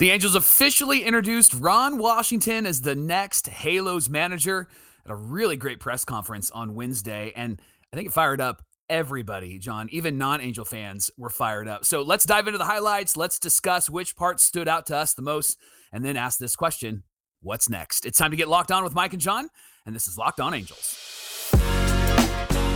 The Angels officially introduced Ron Washington as the next Halos manager at a really great press conference on Wednesday. And I think it fired up everybody, John. Even non Angel fans were fired up. So let's dive into the highlights. Let's discuss which parts stood out to us the most, and then ask this question What's next? It's time to get locked on with Mike and John, and this is Locked On Angels.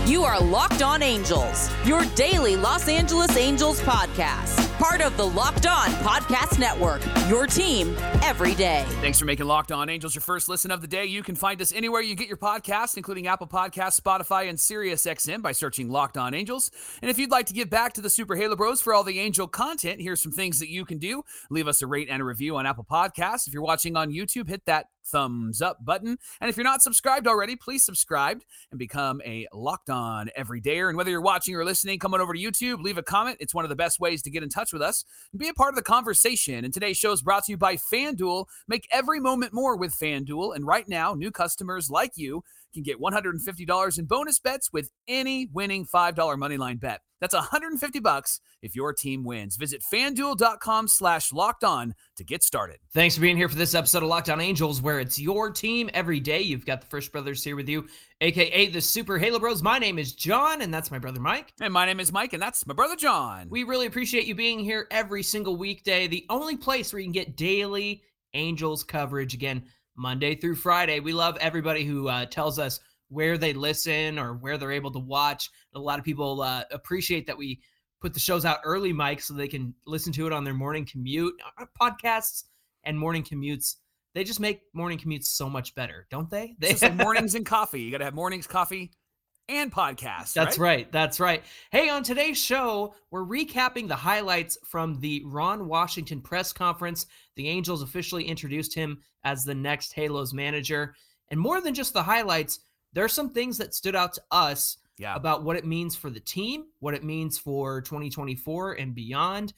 You are Locked On Angels, your daily Los Angeles Angels podcast. Part of the Locked On Podcast Network, your team every day. Thanks for making Locked On Angels your first listen of the day. You can find us anywhere you get your podcast, including Apple Podcasts, Spotify, and SiriusXM by searching Locked On Angels. And if you'd like to give back to the Super Halo Bros for all the Angel content, here's some things that you can do. Leave us a rate and a review on Apple Podcasts. If you're watching on YouTube, hit that thumbs up button. And if you're not subscribed already, please subscribe and become a locked on everydayer. And whether you're watching or listening, come on over to YouTube, leave a comment. It's one of the best ways to get in touch with us and be a part of the conversation. And today's show is brought to you by FanDuel. Make every moment more with FanDuel. And right now, new customers like you can get $150 in bonus bets with any winning $5 moneyline bet. That's 150 bucks if your team wins. Visit fanduel.com slash locked on to get started. Thanks for being here for this episode of Locked On Angels, where it's your team every day. You've got the Frisch Brothers here with you, aka the Super Halo Bros. My name is John, and that's my brother Mike. And my name is Mike, and that's my brother John. We really appreciate you being here every single weekday, the only place where you can get daily Angels coverage. Again, Monday through Friday. We love everybody who uh, tells us where they listen or where they're able to watch. A lot of people uh, appreciate that we put the shows out early, Mike, so they can listen to it on their morning commute. Uh, podcasts and morning commutes, they just make morning commutes so much better, don't they? They like mornings and coffee. You got to have mornings, coffee, and podcasts. That's right. right. That's right. Hey, on today's show, we're recapping the highlights from the Ron Washington press conference. The Angels officially introduced him as the next Halos manager. And more than just the highlights, there are some things that stood out to us Yeah. about what it means for the team, what it means for 2024 and beyond.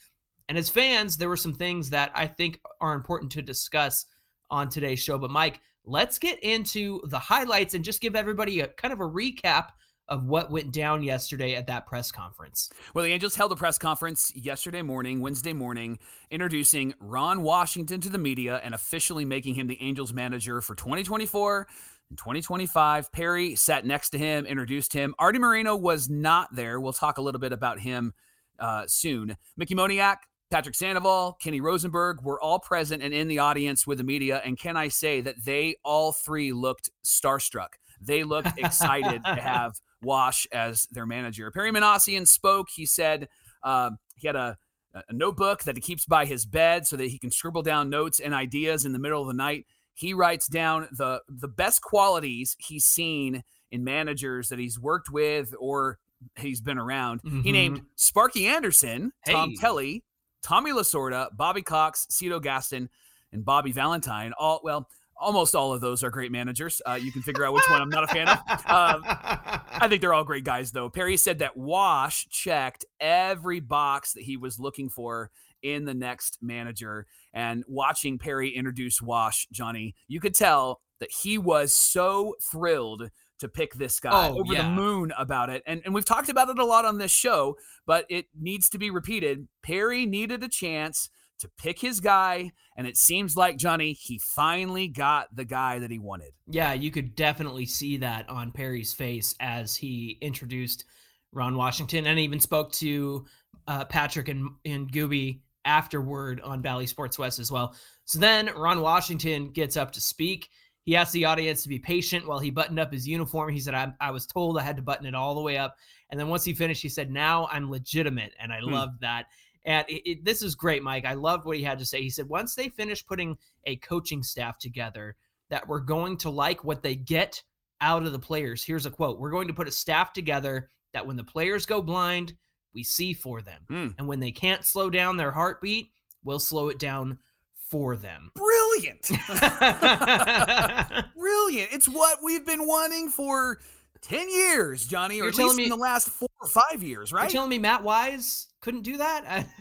And as fans, there were some things that I think are important to discuss on today's show. But Mike, let's get into the highlights and just give everybody a kind of a recap of what went down yesterday at that press conference. Well, the Angels held a press conference yesterday morning, Wednesday morning, introducing Ron Washington to the media and officially making him the Angels manager for 2024 and 2025. Perry sat next to him, introduced him. Artie Moreno was not there. We'll talk a little bit about him uh, soon. Mickey Moniak, Patrick Sandoval, Kenny Rosenberg were all present and in the audience with the media. And can I say that they all three looked starstruck? They looked excited to have Wash as their manager. Perry Minasian spoke. He said um, he had a, a notebook that he keeps by his bed so that he can scribble down notes and ideas in the middle of the night. He writes down the the best qualities he's seen in managers that he's worked with or he's been around. He named Sparky Anderson, Tom Hey. Kelly, Tommy Lasorda, Bobby Cox, Cito Gaston, and Bobby Valentine. All well, almost all of those are great managers. Uh, you can figure out which one I'm not a fan of. Um, I think they're all great guys, though. Perry said that Wash checked every box that he was looking for in the next manager. And watching Perry introduce Wash, Johnny, you could tell that he was so thrilled to pick this guy Oh, over the moon about it. And, and we've talked about it a lot on this show, but it needs to be repeated. Perry needed a chance to pick his guy. And it seems like, Johnny, he finally got the guy that he wanted. Yeah, you could definitely see that on Perry's face as he introduced Ron Washington and even spoke to uh, Patrick and, and Gooby afterward on Bally Sports West as well. So then Ron Washington gets up to speak. He asked the audience to be patient while he buttoned up his uniform. He said, I, I was told I had to button it all the way up. And then once he finished, he said, Now I'm legitimate. And I Hmm. loved that. And it, it, this is great, Mike. I loved what he had to say. He said, Once they finish putting a coaching staff together, that we're going to like what they get out of the players. Here's a quote We're going to put a staff together that when the players go blind, we see for them. Hmm. And when they can't slow down their heartbeat, we'll slow it down for them. Brilliant. Brilliant. It's what we've been wanting for 10 years, Johnny, or You're at telling least me- in the last four or five years, You're right? telling me Matt Wise couldn't do that?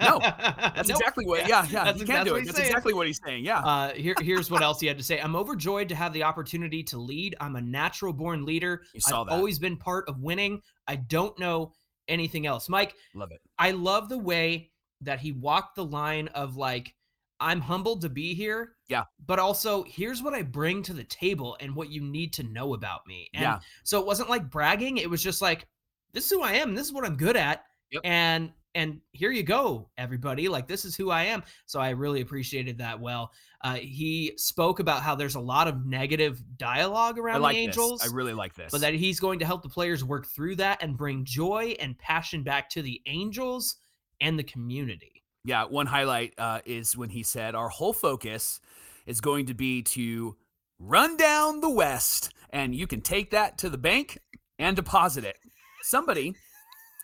No, That's exactly what, yeah, yeah, That's- you that's can do it. he's That's saying. exactly what he's saying. Yeah. Uh, here, here's what else he had to say. I'm overjoyed to have the opportunity to lead. I'm a natural born leader. You saw I've that. always been part of winning. I don't know anything else. Mike, Love it. I love the way that he walked the line of like, I'm humbled to be here. Yeah. But also, here's what I bring to the table and what you need to know about me. And Yeah. so it wasn't like bragging. It was just like, this is who I am. This is what I'm good at. Yep. And and here you go, everybody. Like this is who I am. So I really appreciated that. Well, uh, he spoke about how there's a lot of negative dialogue around I like the Angels this. I really like this. but that he's going to help the players work through that and bring joy and passion back to the Angels and the community. Yeah, one highlight uh, is when he said, Our whole focus is going to be to run down the West, and you can take that to the bank and deposit it. Somebody,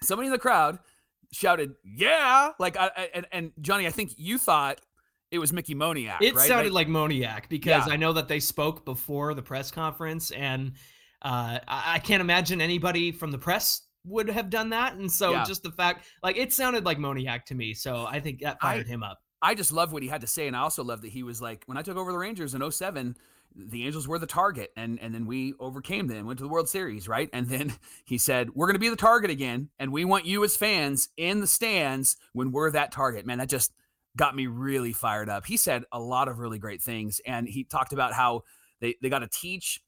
somebody in the crowd shouted, Yeah. Like, I, I- and, and Johnny, I think you thought it was Mickey Moniak. It right? sounded like Moniak because Yeah. I know that they spoke before the press conference, and uh, I, I can't imagine anybody from the press would have done that. And so Yeah. just the fact, like, it sounded like Moniak to me. So I think that I- fired him up. I just love what he had to say, and I also love that he was like, when I took over the Rangers in 07, the Angels were the target, and and then we overcame them, went to the World Series, right? And then he said, "We're going to be the target again, and we want you as fans in the stands when we're that target." Man, that just got me really fired up. He said a lot of really great things, and he talked about how they they got to teach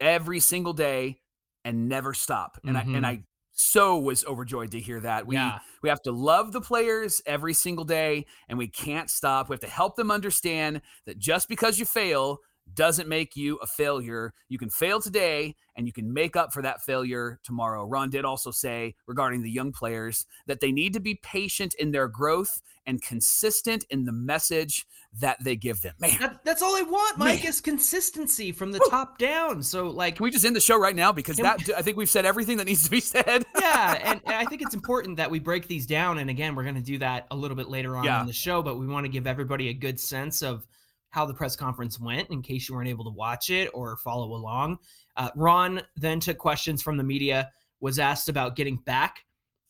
every single day and never stop. And Mhm. I and I so was overjoyed to hear that. We yeah. we have to love the players every single day and we can't stop. We have to help them understand that just because you fail doesn't make you a failure. You can fail today and you can make up for that failure tomorrow. Ron did also say regarding the young players that they need to be patient in their growth and consistent in the message that they give them. Man, That, that's all I want, Mike, Man. is consistency from the Woo. top down. So, like, can we just end the show right now? Because that I think we've said everything that needs to be said. yeah, and, and I think it's important that we break these down. And again, we're going to do that a little bit later on Yeah. in the show, but we want to give everybody a good sense of how the press conference went in case you weren't able to watch it or follow along. Uh, Ron then took questions from the media, was asked about getting back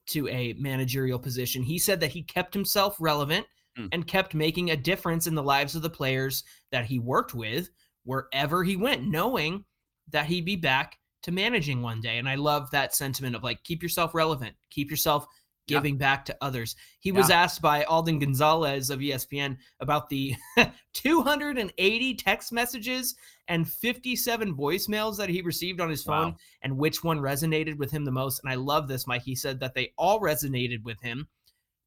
to a managerial position. He said that he kept himself relevant Mm. and kept making a difference in the lives of the players that he worked with wherever he went, knowing that he'd be back to managing one day. And I love that sentiment of like, keep yourself relevant, keep yourself Yeah. giving back to others. He was asked by Alden Gonzalez of ESPN about the 280 text messages and 57 voicemails that he received on his phone Wow. and which one resonated with him the most. And I love this, Mike. He said that they all resonated with him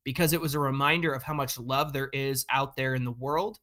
because it was a reminder of how much love there is out there in the world.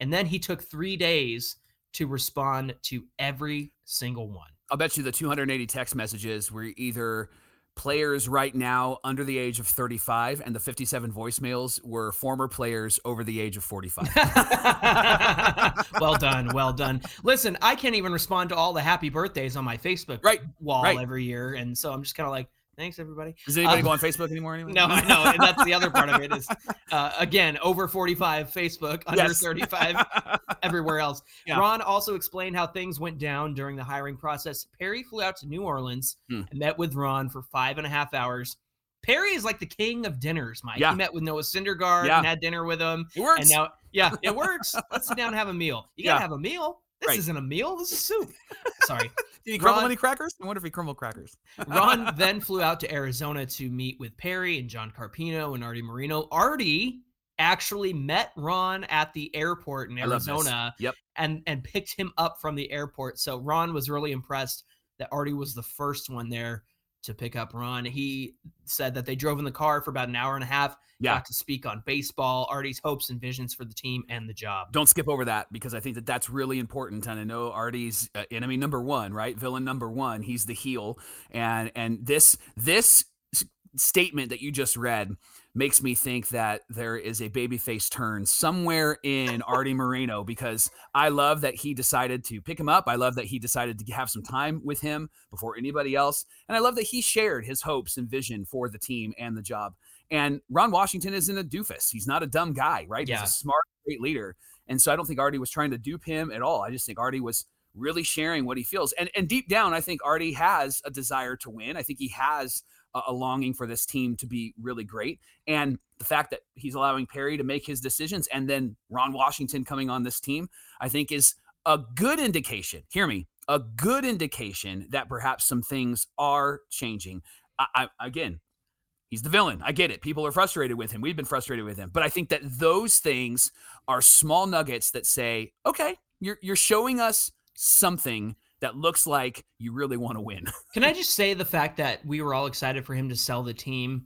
And then he took three days to respond to every single one. I'll bet you the 280 text messages were either players right now under the age of 35, and the 57 voicemails were former players over the age of 45. well done, well done. Listen, I can't even respond to all the happy birthdays on my Facebook Right, wall right. every year, and so I'm just kind of like, thanks everybody. Does anybody Um, go on Facebook anymore? Anyway? No, I know, and that's the other part of it is, uh, again, over 45 Facebook, under Yes. 35 everywhere else. Yeah. Ron also explained how things went down during the hiring process. Perry flew out to New Orleans Hmm. and met with Ron for five and a half hours. Perry is like the king of dinners, Mike. Yeah. He met with Noah Syndergaard Yeah. and had dinner with him. it works. And now, yeah, it works. Let's sit down and have a meal. You gotta Yeah. have a meal. This Right. isn't a meal. This is soup. Sorry. Did he crumble Ron- any crackers? I wonder if he crumbled crackers. Ron then flew out to Arizona to meet with Perry and John Carpino and Artie Moreno. Artie actually met Ron at the airport in I love this. Arizona Yep. and and picked him up from the airport. So Ron was really impressed that Artie was the first one there to pick up Ron. He said that they drove in the car for about an hour and a half, Yeah. got to speak on baseball, Artie's hopes and visions for the team and the job. Don't skip over that because I think that that's really important. And I know Artie's uh, enemy number one, right? Villain number one. He's the heel, and and this this statement that you just read makes me think that there is a babyface turn somewhere in Artie Moreno because I love that he decided to pick him up. I love that he decided to have some time with him before anybody else, and I love that he shared his hopes and vision for the team and the job. And Ron Washington isn't a doofus. He's not a dumb guy, right? Yeah. He's a smart, great leader. And so I don't think Artie was trying to dupe him at all. I just think Artie was really sharing what he feels. And and deep down, I think Artie has a desire to win. I think he has a, longing for this team to be really great. And the fact that he's allowing Perry to make his decisions and then Ron Washington coming on this team, I think is a good indication. Hear me, a good indication that perhaps some things are changing. I, I again, he's the villain. I get it. People are frustrated with him. We've been frustrated with him. But I think that those things are small nuggets that say, okay, you're you're showing us something that looks like you really want to win. Can I just say the fact that we were all excited for him to sell the team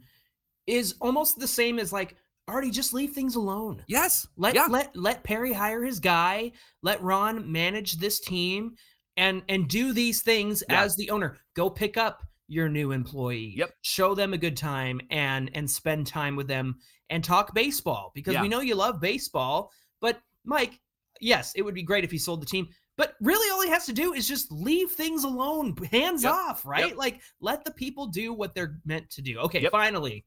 is almost the same as like already just leave things alone. Yes. Let yeah. let let Perry hire his guy. Let Ron manage this team and and do these things Yeah. as the owner. Go pick up your new employee. Yep. Show them a good time and and spend time with them and talk baseball because Yeah. we know you love baseball. But Mike, yes, it would be great if he sold the team. But really, all he has to do is just leave things alone, hands Yep. off, right? Yep. Like let the people do what they're meant to do. Okay, Yep. finally,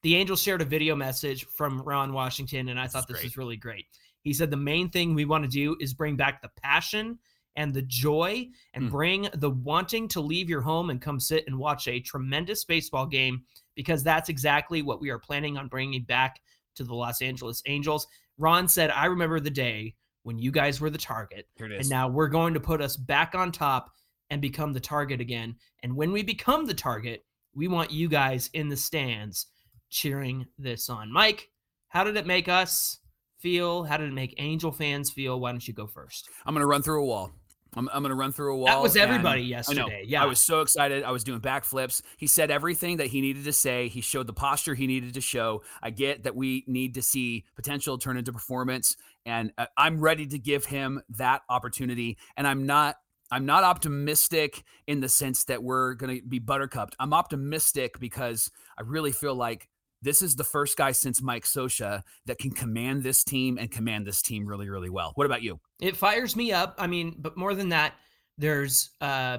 the Angels shared a video message from Ron Washington, and I thought this was really great. He said the main thing we want to do is bring back the passion and the joy and Mm. bring the wanting to leave your home and come sit and watch a tremendous baseball game because that's exactly what we are planning on bringing back to the Los Angeles Angels. Ron said, I remember the day when you guys were the target, Here it and now we're going to put us back on top and become the target again. And when we become the target, we want you guys in the stands cheering this on. Mike, how did it make us feel? How did it make Angel fans feel? Why don't you go first? I'm gonna run through a wall. I'm, I'm gonna run through a wall. That was everybody I know. yesterday. Yeah. I was so excited. I was doing backflips. He said everything that he needed to say. He showed the posture he needed to show. I get that we need to see potential turn into performance, and uh, I'm ready to give him that opportunity. And I'm not. I'm not optimistic in the sense that we're going to be buttercupped. I'm optimistic because I really feel like this is the first guy since Mike Scioscia that can command this team and command this team really, really well. What about you? it fires me up. I mean, but more than that, there's uh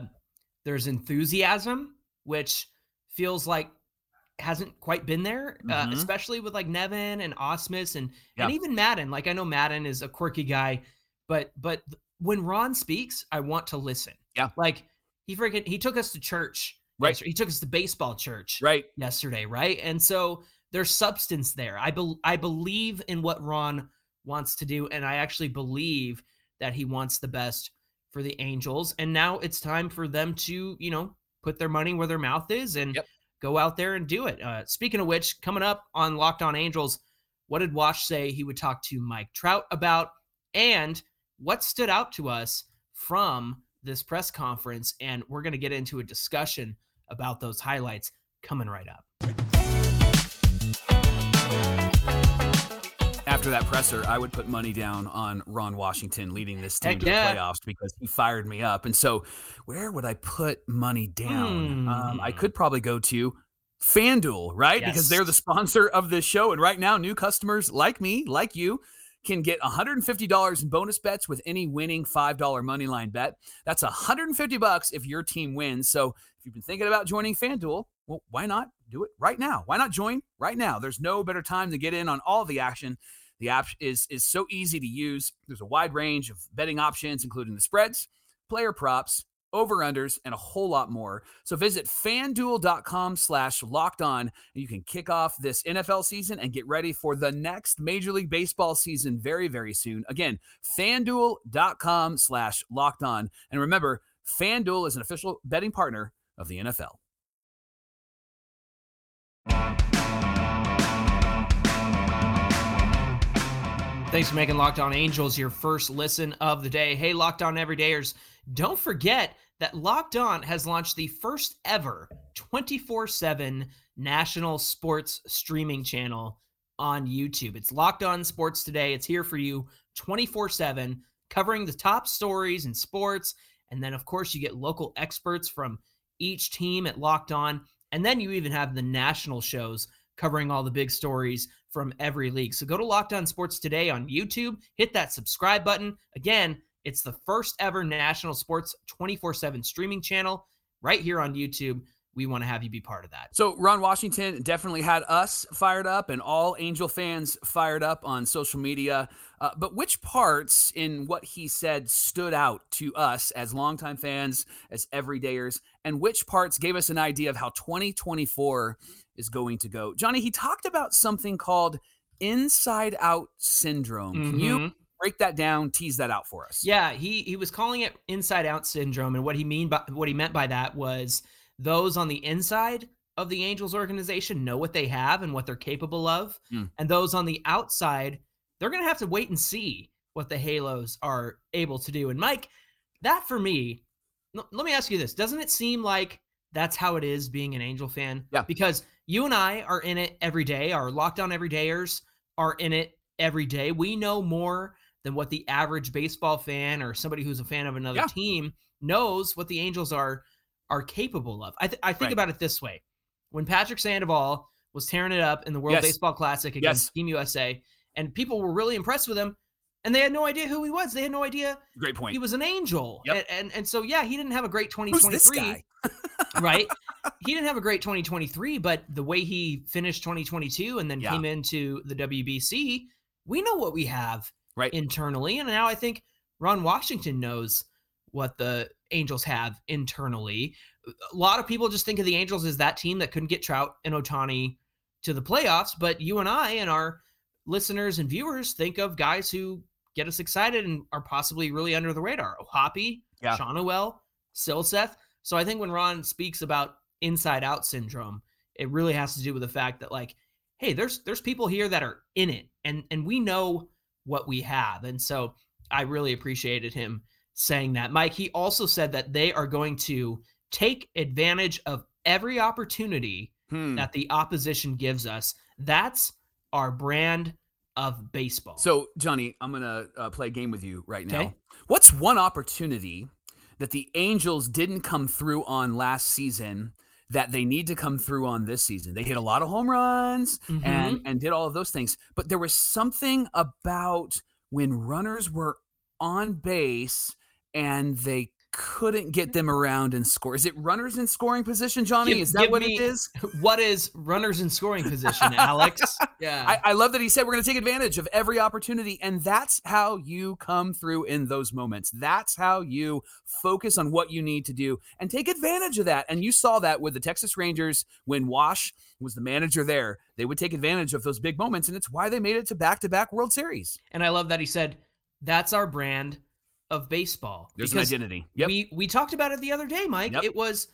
there's enthusiasm, which feels like hasn't quite been there, uh, Mhm. especially with like Nevin and Ausmus and Yeah. and even Maddon. Like I know Maddon is a quirky guy, but but when Ron speaks, I want to listen. Yeah. Like he freaking he took us to church. Right. yesterday. He took us to baseball church Right. yesterday, right? And so there's substance there. I bel I believe in what Ron wants to do, and I actually believe that he wants the best for the Angels. And now it's time for them to, you know, put their money where their mouth is and Yep. go out there and do it. Uh, speaking of which, coming up on Locked On Angels, what did Wash say he would talk to Mike Trout about, and what stood out to us from this press conference? And we're going to get into a discussion about those highlights coming right up. After that presser, I would put money down on Ron Washington leading this team Heck to the yeah. playoffs because he fired me up. And so, where would I put money down? Um, I Hmm. could probably go to FanDuel, right? Because they're the sponsor of this show. And right now, new customers like me, like you, can get $150 in bonus bets with any winning $5 money line bet. That's 150 bucks if your team wins. So if you've been thinking about joining FanDuel, well, why not do it right now? Why not join right now? There's no better time to get in on all the action. The app is is so easy to use. There's a wide range of betting options, including the spreads, player props, over-unders, and a whole lot more. So visit fanduel.com slash locked on, and you can kick off this NFL season and get ready for the next Major League Baseball season very, very soon. Again, fanduel.com slash locked on. And remember, FanDuel is an official betting partner of the NFL. Thanks for making Locked On Angels your first listen of the day. Hey, Locked On Everydayers, don't forget that Locked On has launched the first ever 24 7 national sports streaming channel on YouTube. It's Locked On Sports Today. It's here for you 24 7, covering the top stories in sports. And then, of course, you get local experts from each team at Locked On. And then you even have the national shows covering all the big stories from every league. So go to Locked On Sports today on YouTube, hit that subscribe button. Again, it's the first ever national sports 24 7 streaming channel right here on YouTube. We want to have you be part of that. So Ron Washington definitely had us fired up and all Angel fans fired up on social media. Uh, but which parts in what he said stood out to us as longtime fans, as everydayers, and which parts gave us an idea of how 2024 is going to go? Johnny, he talked about something called inside out syndrome. Can you Mhm. break that down, tease that out for us? Yeah, he he was calling it inside out syndrome, and what he mean by what he meant by that was those on the inside of the Angels organization know what they have and what they're capable of. Mm. And those on the outside, they're going to have to wait and see what the Halos are able to do. And Mike, that for me, let me ask you this. Doesn't it seem like that's how it is being an Angel fan? Yeah. Because you and I are in it every day. Our locked on everydayers are in it every day. We know more than what the average baseball fan or somebody who's a fan of another Yeah. team knows what the Angels are are capable of. I, th- I think Right. about it this way: when Patrick Sandoval was tearing it up in the World Yes. Baseball Classic against Yes. Team USA, and people were really impressed with him, and they had no idea who he was. They had no idea Great point. he was an angel. Yep. And, and and so yeah, he didn't have a great Who's this 2023 guy? right? He didn't have a great 2023, but the way he finished 2022 and then Yeah. came into the WBC, we know what we have Right. internally. And now I think Ron Washington knows what the Angels have internally. A lot of people just think of the Angels as that team that couldn't get Trout and Ohtani to the playoffs, but you and I and our listeners and viewers think of guys who get us excited and are possibly really under the radar. Hoppy, Yeah. Schanuel, Silseth. So I think when Ron speaks about inside out syndrome, it really has to do with the fact that like, hey, there's there's people here that are in it and and we know what we have. And so I really appreciated him saying that. Mike, he also said that they are going to take advantage of every opportunity Hmm. that the opposition gives us. That's our brand of baseball. So, Johnny, I'm going to uh, play a game with you right now. Okay. What's one opportunity that the Angels didn't come through on last season that they need to come through on this season? They hit a lot of home runs Mhm. and and did all of those things, but there was something about when runners were on base and they couldn't get them around and score. Is it runners in scoring position, Johnny? Give- Is that what me- it is? what is runners in scoring position, Alex? Yeah. I, I love that he said we're going to take advantage of every opportunity. And that's how you come through in those moments. That's how you focus on what you need to do and take advantage of that. And you saw that with the Texas Rangers when Wash was the manager there. They would take advantage of those big moments. And it's why they made it to back to back World Series. and I love that he said that's our brand of baseball. There's an identity. Yep. We we talked about it the other day, Mike. Yep. It was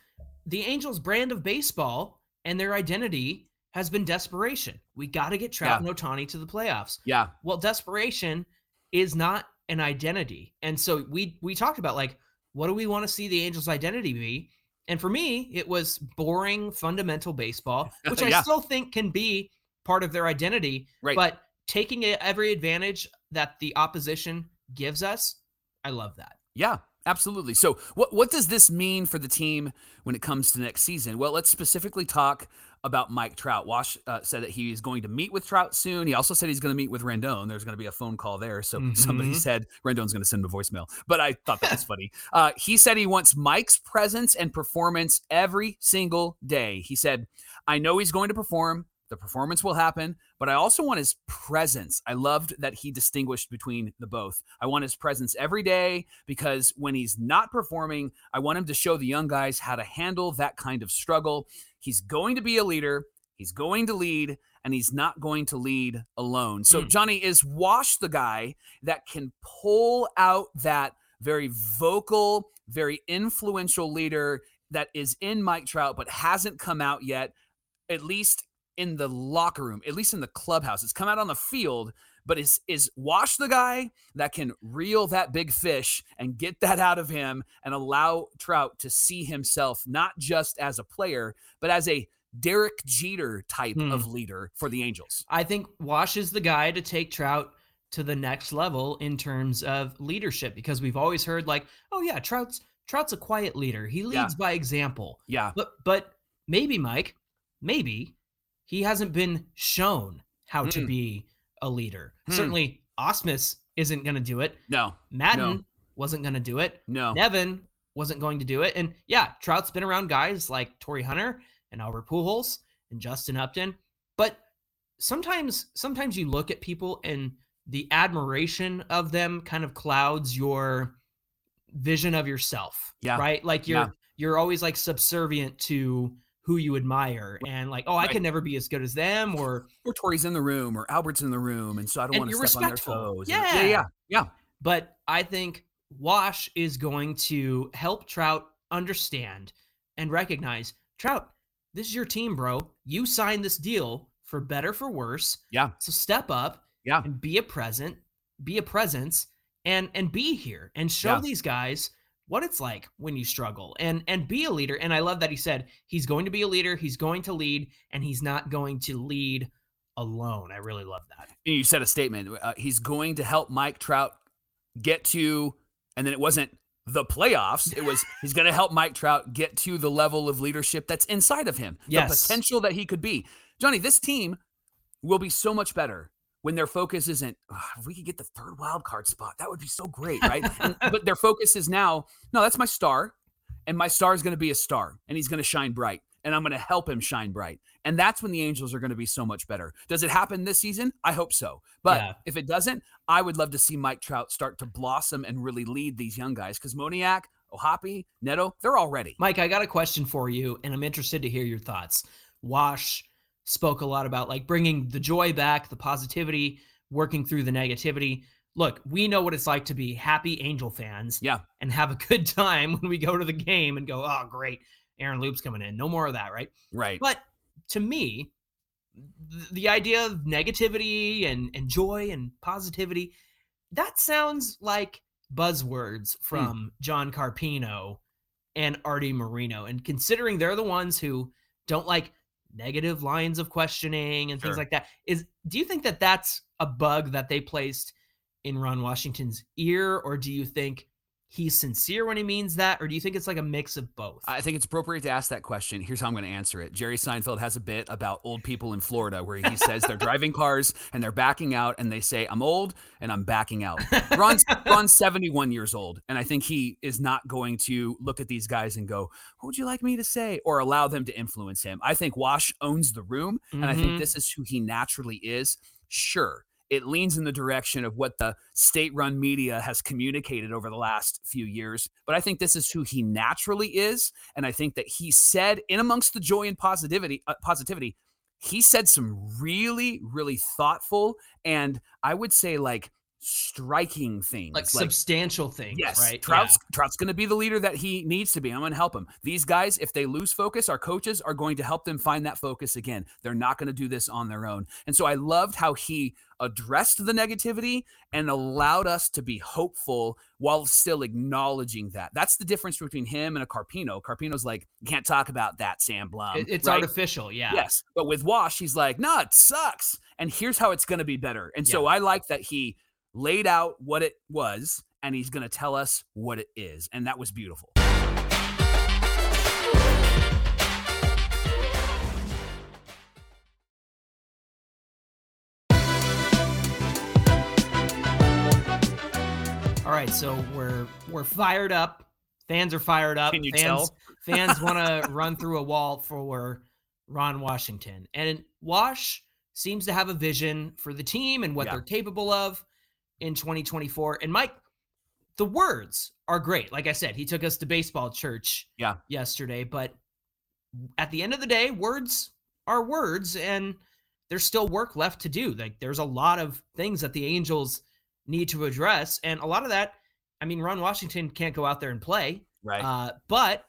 the Angels' brand of baseball, and their identity has been desperation. We got to get Trout and Ohtani to the playoffs. yeah. Well, desperation is not an identity, and so we we talked about like what do we want to see the Angels' identity be? And for me, it was boring, fundamental baseball, which I still think can be part of their identity. Right. But taking every advantage that the opposition gives us, I love that. Yeah, absolutely. So, what what does this mean for the team when it comes to next season? Well, let's specifically talk about Mike Trout. Wash uh, said that he is going to meet with Trout soon. He also said he's going to meet with Rendon. There's going to be a phone call there. So somebody Mhm. said Rendon's going to send him a voicemail, but I thought that was funny. Uh, he said he wants Mike's presence and performance every single day. He said, "I know he's going to perform." The performance will happen, but I also want his presence. I loved that he distinguished between the both. I want his presence every day because when he's not performing, I want him to show the young guys how to handle that kind of struggle. He's going to be a leader, he's going to lead, and he's not going to lead alone. So, Mm. Johnny, is Wash the guy that can pull out that very vocal, very influential leader that is in Mike Trout but hasn't come out yet, at least in the locker room, at least in the clubhouse. It's come out on the field, but is is Wash the guy that can reel that big fish and get that out of him and allow Trout to see himself not just as a player, but as a Derek Jeter type Hmm. of leader for the Angels. I think Wash is the guy to take Trout to the next level in terms of leadership because we've always heard like, oh yeah, Trout's Trout's a quiet leader. He Yeah. leads by example. Yeah. But but maybe Mike, maybe he hasn't been shown how to Hmm. be a leader. Hmm. Certainly Ausmus isn't going to do it. No. Maddon wasn't going to do it. No. Nevin wasn't going to do it. And yeah, Trout's been around guys like Torii Hunter and Albert Pujols and Justin Upton. But sometimes, sometimes you look at people and the admiration of them kind of clouds your vision of yourself. Yeah. Right. Like you're Yeah. you're always like subservient to who you admire and like, oh, I Right. can never be as good as them or Or Torii's in the room or Albert's in the room. And so I don't want to step on their toes. And- Yeah. Yeah. Yeah. Yeah. But I think Wash is going to help Trout understand and recognize Trout, this is your team, bro. You signed this deal for better for worse. Yeah. So step up. Yeah. And be a present, be a presence, and and be here and show Yeah. these guys what it's like when you struggle and and be a leader. And I love that he said he's going to be a leader, he's going to lead, and he's not going to lead alone. I really love that. And you said a statement. Uh, he's going to help Mike Trout get to, and then it wasn't the playoffs. It was he's going to help Mike Trout get to the level of leadership that's inside of him, Yes. the potential that he could be. Johnny, this team will be so much better when their focus isn't "Ah, if we could get the third wild card spot that would be so great right? And- but their focus is now no that's my star and my star is going to be a star and he's going to shine bright and i'm going to help him shine bright. And that's when the angels are going to be so much better. Does it happen this season? I hope so. But Yeah. if it doesn't i would love to see mike trout start to blossom and really lead these young guys because moniak O'Hoppe neto they're all ready. Mike, I got a question for you, and I'm interested to hear your thoughts. Wash spoke a lot about like bringing the joy back, the positivity, working through the negativity. Look, we know what it's like to be happy Angel fans Yeah. and have a good time when we go to the game and go, oh, great, Aaron Loup's coming in. No more of that, right? right But to me, th- the idea of negativity and, and joy and positivity, that sounds like buzzwords hmm. from John Carpino and Artie Moreno. And considering they're the ones who don't like negative lines of questioning and things Sure. like that, is do you think that that's a bug that they placed in Ron Washington's ear, or do you think he's sincere when he means that, or do you think it's like a mix of both? I think it's appropriate to ask that question. Here's how I'm going to answer it. Jerry Seinfeld has a bit about old people in Florida where he says they're driving cars and they're backing out and they say, I'm old and I'm backing out. Ron's, Ron's 71 years old. And I think he is not going to look at these guys and go, What would you like me to say? or allow them to influence him. I think Wash owns the room. And I think Mhm. this is who he naturally is. Sure. It leans in the direction of what the state run media has communicated over the last few years. But I think this is who he naturally is. And I think that he said, in amongst the joy and positivity, uh, positivity, he said some really, really thoughtful and I would say like striking things. like, substantial things, Yes, right? Trout's Trout's going to be the leader that he needs to be. I'm going to help him. These guys, if they lose focus, our coaches are going to help them find that focus again. They're not going to do this on their own. And so I loved how he addressed the negativity and allowed us to be hopeful while still acknowledging that. That's the difference between him and a Carpino. Carpino's like, you can't talk about that, Sam Blum. It's right? artificial, yeah. Yes. But with Wash, he's like, no, it sucks. And here's how it's going to be better. And so I like that he laid out what it was and he's going to tell us what it is. And that was beautiful. All right, so we're we're fired up. Fans are fired up. Can you fans, tell? fans want to run through a wall for Ron Washington. And Wash seems to have a vision for the team and what Yeah. they're capable of in 2024. And Mike, the words are great. Like I said, he took us to baseball church Yeah. yesterday, but at the end of the day, words are words and there's still work left to do. Like there's a lot of things that the Angels need to address and a lot of that I mean Ron Washington can't go out there and play. Right. Uh, but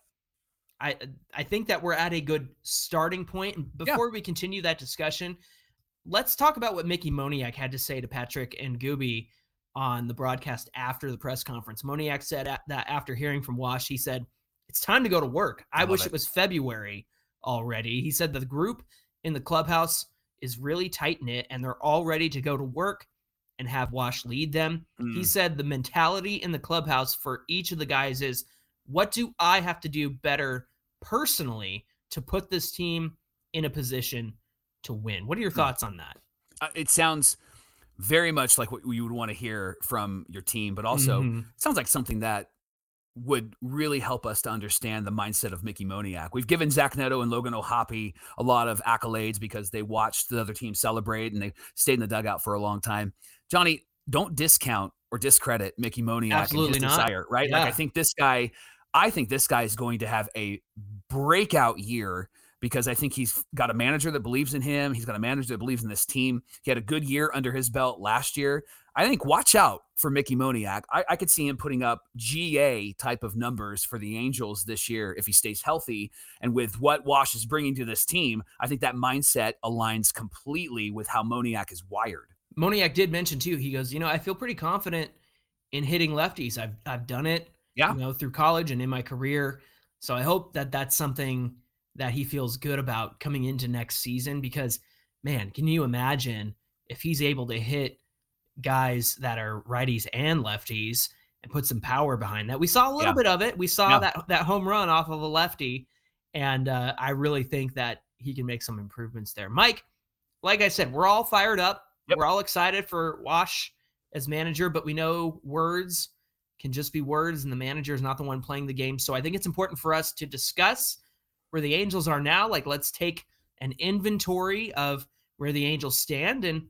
I I think that we're at a good starting point. And Yeah. before we continue that discussion, let's talk about what Mickey Moniak had to say to Patrick and Gooby on the broadcast after the press conference. Moniak said that after hearing from Wash, he said, "It's time to go to work. I, I wish it. it was February already." He said that the group in the clubhouse is really tight knit and they're all ready to go to work and have Wash lead them. He Mm. said the mentality in the clubhouse for each of the guys is what do I have to do better personally to put this team in a position to win? What are your thoughts on that? Uh, it sounds very much like what you would want to hear from your team, but also Mhm. sounds like something that would really help us to understand the mindset of Mickey Moniak. We've given Zach Neto and Logan O'Hoppe a lot of accolades because they watched the other team celebrate and they stayed in the dugout for a long time. Johnny, don't discount or discredit Mickey Moniak Absolutely and his not. desire, right? Like I think this guy, I think this guy is going to have a breakout year because I think he's got a manager that believes in him. He's got a manager that believes in this team. He had a good year under his belt last year. I think watch out for Mickey Moniak. I, I, could see him putting up GA type of numbers for the Angels this year if he stays healthy. And with what Wash is bringing to this team, I think that mindset aligns completely with how Moniak is wired. Moniak did mention too. He goes, you know, I feel pretty confident in hitting lefties. I've I've done it, yeah, you know, through college and in my career. So I hope that that's something that he feels good about coming into next season. Because man, can you imagine if he's able to hit guys that are righties and lefties and put some power behind that. We saw a little yeah. bit of it. We saw yeah. that that home run off of a lefty, and uh, I really think that he can make some improvements there. Mike, like I said, we're all fired up. Yep. We're all excited for Wash as manager, but we know words can just be words, and the manager is not the one playing the game. So I think it's important for us to discuss where the Angels are now. Like, let's take an inventory of where the Angels stand and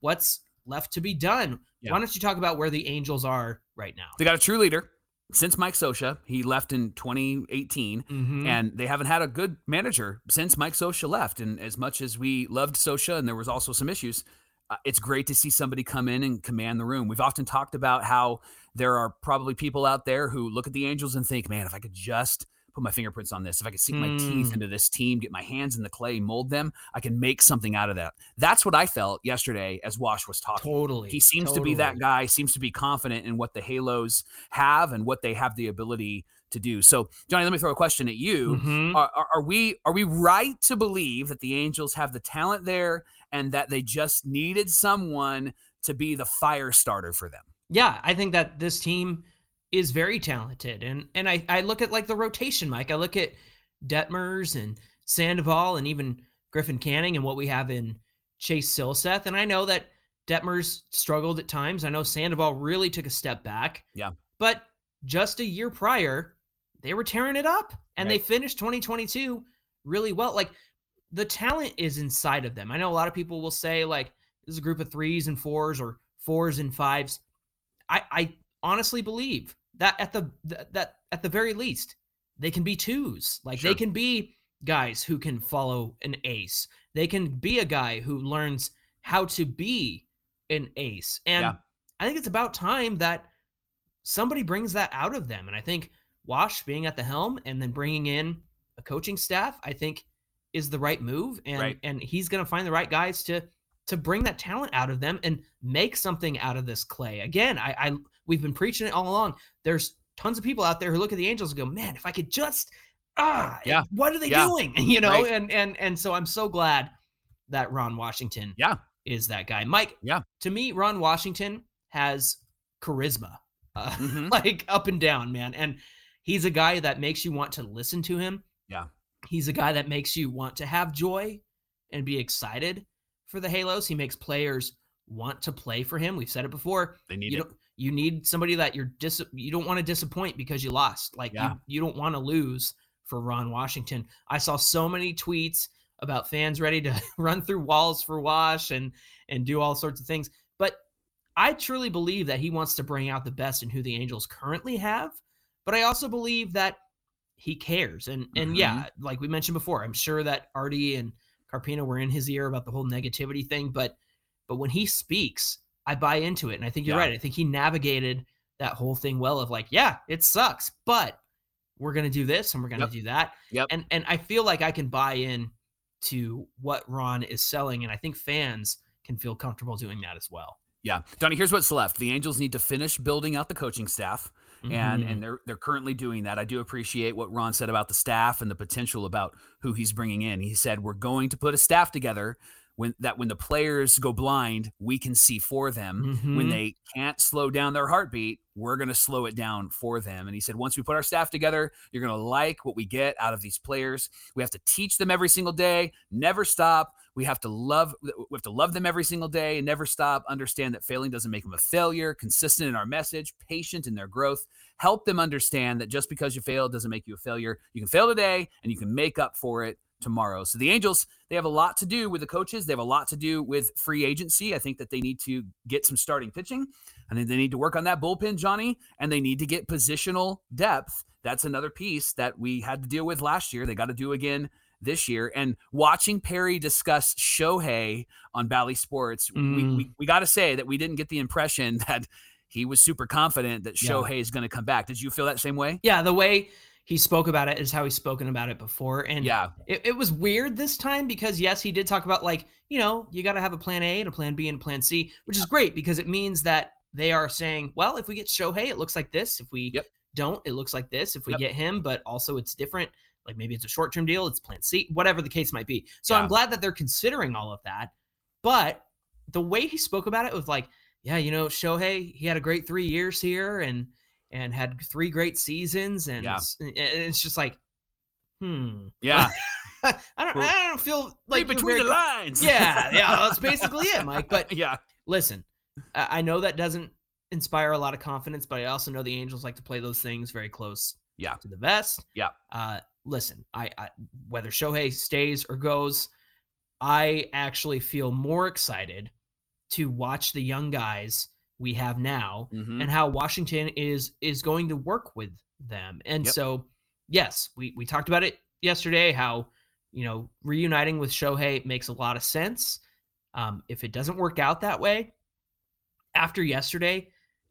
what's left to be done. Yeah. Why don't you talk about where the Angels are right now? They got a true leader since Mike Scioscia. He left in 2018, mm-hmm. and they haven't had a good manager since Mike Scioscia left. And as much as we loved Scioscia, and there was also some issues, uh, it's great to see somebody come in and command the room. We've often talked about how there are probably people out there who look at the Angels and think, man, if I could just put my fingerprints on this, if I could sink mm. my teeth hmm. into this team, get my hands in the clay, mold them, I can make something out of that. That's what I felt yesterday as Wash was talking. Totally. He seems totally. to be that guy, seems to be confident in what the Halos have and what they have the ability to do. So, Johnny, let me throw a question at you. Mm-hmm. Are, are, are, we are we right to believe that the Angels have the talent there and that they just needed someone to be the fire starter for them? Yeah, I think that this team is very talented. And and I, I look at like the rotation, Mike. I look at Detmers and Sandoval and even Griffin Canning and what we have in Chase Silseth. And I know that Detmers struggled at times. I know Sandoval really took a step back. Yeah. But just a year prior, they were tearing it up and right. they finished 2022 really well. Like the talent is inside of them. I know a lot of people will say, like, this is a group of threes and fours or fours and fives. I, I honestly believe that at the that at the very least they can be twos like sure. they can be guys who can follow an ace they can be a guy who learns how to be an ace and yeah. i think it's about time that somebody brings that out of them and i think wash being at the helm and then bringing in a coaching staff i think is the right move and right. and he's going to find the right guys to to bring that talent out of them and make something out of this clay again i i We've been preaching it all along. There's tons of people out there who look at the Angels and go, "Man, if I could just ah, yeah, what are they yeah. doing?" You know, right. and and and so I'm so glad that Ron Washington, yeah, is that guy. Mike, yeah, to me, Ron Washington has charisma, uh, mm-hmm. like up and down, man, and he's a guy that makes you want to listen to him. Yeah, he's a guy that makes you want to have joy and be excited for the Halos. He makes players want to play for him. We've said it before. They need you it. You need somebody that you're dis you don't want to disappoint because you lost. Like yeah. you, you don't want to lose for Ron Washington. I saw so many tweets about fans ready to run through walls for Wash and and do all sorts of things. But I truly believe that he wants to bring out the best in who the Angels currently have. But I also believe that he cares. And and mm-hmm. yeah, like we mentioned before, I'm sure that Artie and Carpino were in his ear about the whole negativity thing, but but when he speaks, I buy into it. And I think you're yeah. right. I think he navigated that whole thing well of like, yeah, it sucks, but we're gonna do this and we're gonna yep. do that. Yep. And and I feel like I can buy in to what Ron is selling. And I think fans can feel comfortable doing that as well. Yeah. Donnie, here's what's left. The Angels need to finish building out the coaching staff. Mm-hmm. And and they're they're currently doing that. I do appreciate what Ron said about the staff and the potential about who he's bringing in. He said we're going to put a staff together when that when the players go blind, we can see for them. Mm-hmm. When they can't slow down their heartbeat, we're going to slow it down for them. And he said, once we put our staff together, you're going to like what we get out of these players. We have to teach them every single day, never stop. We have to love we have to love them every single day and never stop. Understand that failing doesn't make them a failure, consistent in our message, patient in their growth. Help them understand that just because you fail doesn't make you a failure. You can fail today and you can make up for it tomorrow. So the Angels, they have a lot to do with the coaches. They have a lot to do with free agency. I think that they need to get some starting pitching. I think they need to work on that bullpen, Johnny, and they need to get positional depth. That's another piece that we had to deal with last year. They got to do again this year. And watching Perry discuss Shohei on Bally Sports, mm. we, we, we got to say that we didn't get the impression that he was super confident that Shohei is going to come back. Did you feel that same way? Yeah, the way he spoke about it is how he's spoken about it before. And yeah, it, it was weird this time because yes, he did talk about like, you know, you got to have a plan A and a plan B and a plan C, which is great because it means that they are saying, well, if we get Shohei, it looks like this. If we yep. don't, it looks like this. If we yep. get him, but also it's different. Like maybe it's a short term deal, it's plan C, whatever the case might be. So yeah. I'm glad that they're considering all of that. But the way he spoke about it was like, yeah, you know, Shohei, he had a great three years here and and had three great seasons, and yeah. it's, it's, just like, hmm, yeah. I don't, I don't feel like between very, the lines. Yeah, yeah, that's basically it, Mike. But yeah, listen, I know that doesn't inspire a lot of confidence, but I also know the Angels like to play those things very close yeah. to the vest. Yeah. Uh, listen, I, I whether Shohei stays or goes, I actually feel more excited to watch the young guys we have now mm-hmm. and how Washington is is going to work with them. And yep. so, yes, we we talked about it yesterday how you know reuniting with Shohei makes a lot of sense. Um, if it doesn't work out that way, after yesterday,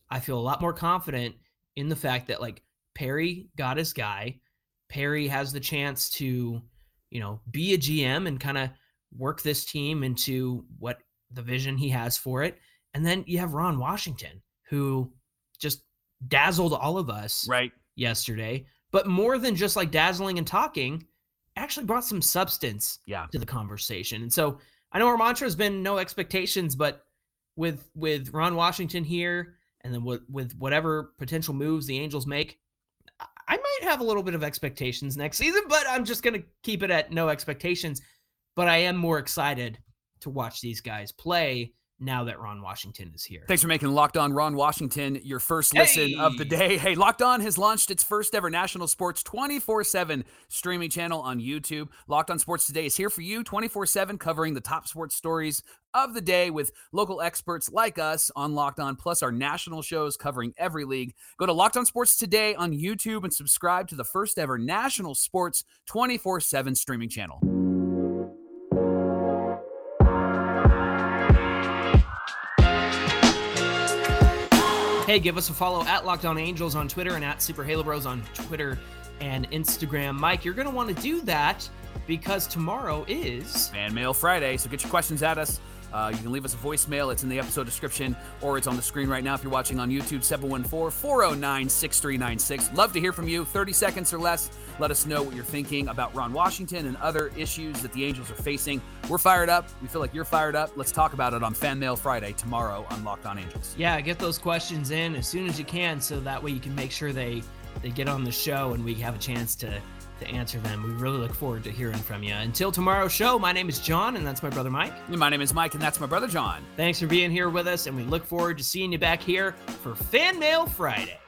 I feel a lot more confident in the fact that like Perry got his guy. Perry has the chance to, you know, be a GM and kind of work this team into what the vision he has for it. And then you have Ron Washington, who just dazzled all of us right yesterday. But more than just like dazzling and talking, actually brought some substance yeah. to the conversation. And so I know our mantra has been no expectations, but with with Ron Washington here, and then with with whatever potential moves the Angels make, I might have a little bit of expectations next season, but I'm just gonna keep it at no expectations. But I am more excited to watch these guys play now that Ron Washington is here. Thanks for making Locked On Ron Washington your first listen of the day. Hey, Locked On has launched its first ever national sports 24 7 streaming channel on YouTube. Locked On Sports Today is here for you 24 7, covering the top sports stories of the day with local experts like us on Locked On, plus our national shows covering every league. Go to Locked On Sports Today on YouTube and subscribe to the first ever national sports 24 7 streaming channel. Hey, give us a follow at Locked On Angels on Twitter and at Super Halo Bros on Twitter and Instagram. Mike, you're going to want to do that because tomorrow is Fan Mail Friday. So get your questions at us. Uh, you can leave us a voicemail. It's in the episode description or it's on the screen right now if you're watching on YouTube, 714 409 6396. Love to hear from you. 30 seconds or less. Let us know what you're thinking about Ron Washington and other issues that the Angels are facing. We're fired up. We feel like you're fired up. Let's talk about it on Fan Mail Friday tomorrow on Locked On Angels. Yeah, get those questions in as soon as you can so that way you can make sure they they get on the show and we have a chance to to answer them. We really look forward to hearing from you. Until tomorrow's show, my name is John, and that's my brother Mike. And my name is Mike, and that's my brother John. Thanks for being here with us, and we look forward to seeing you back here for Fan Mail Friday.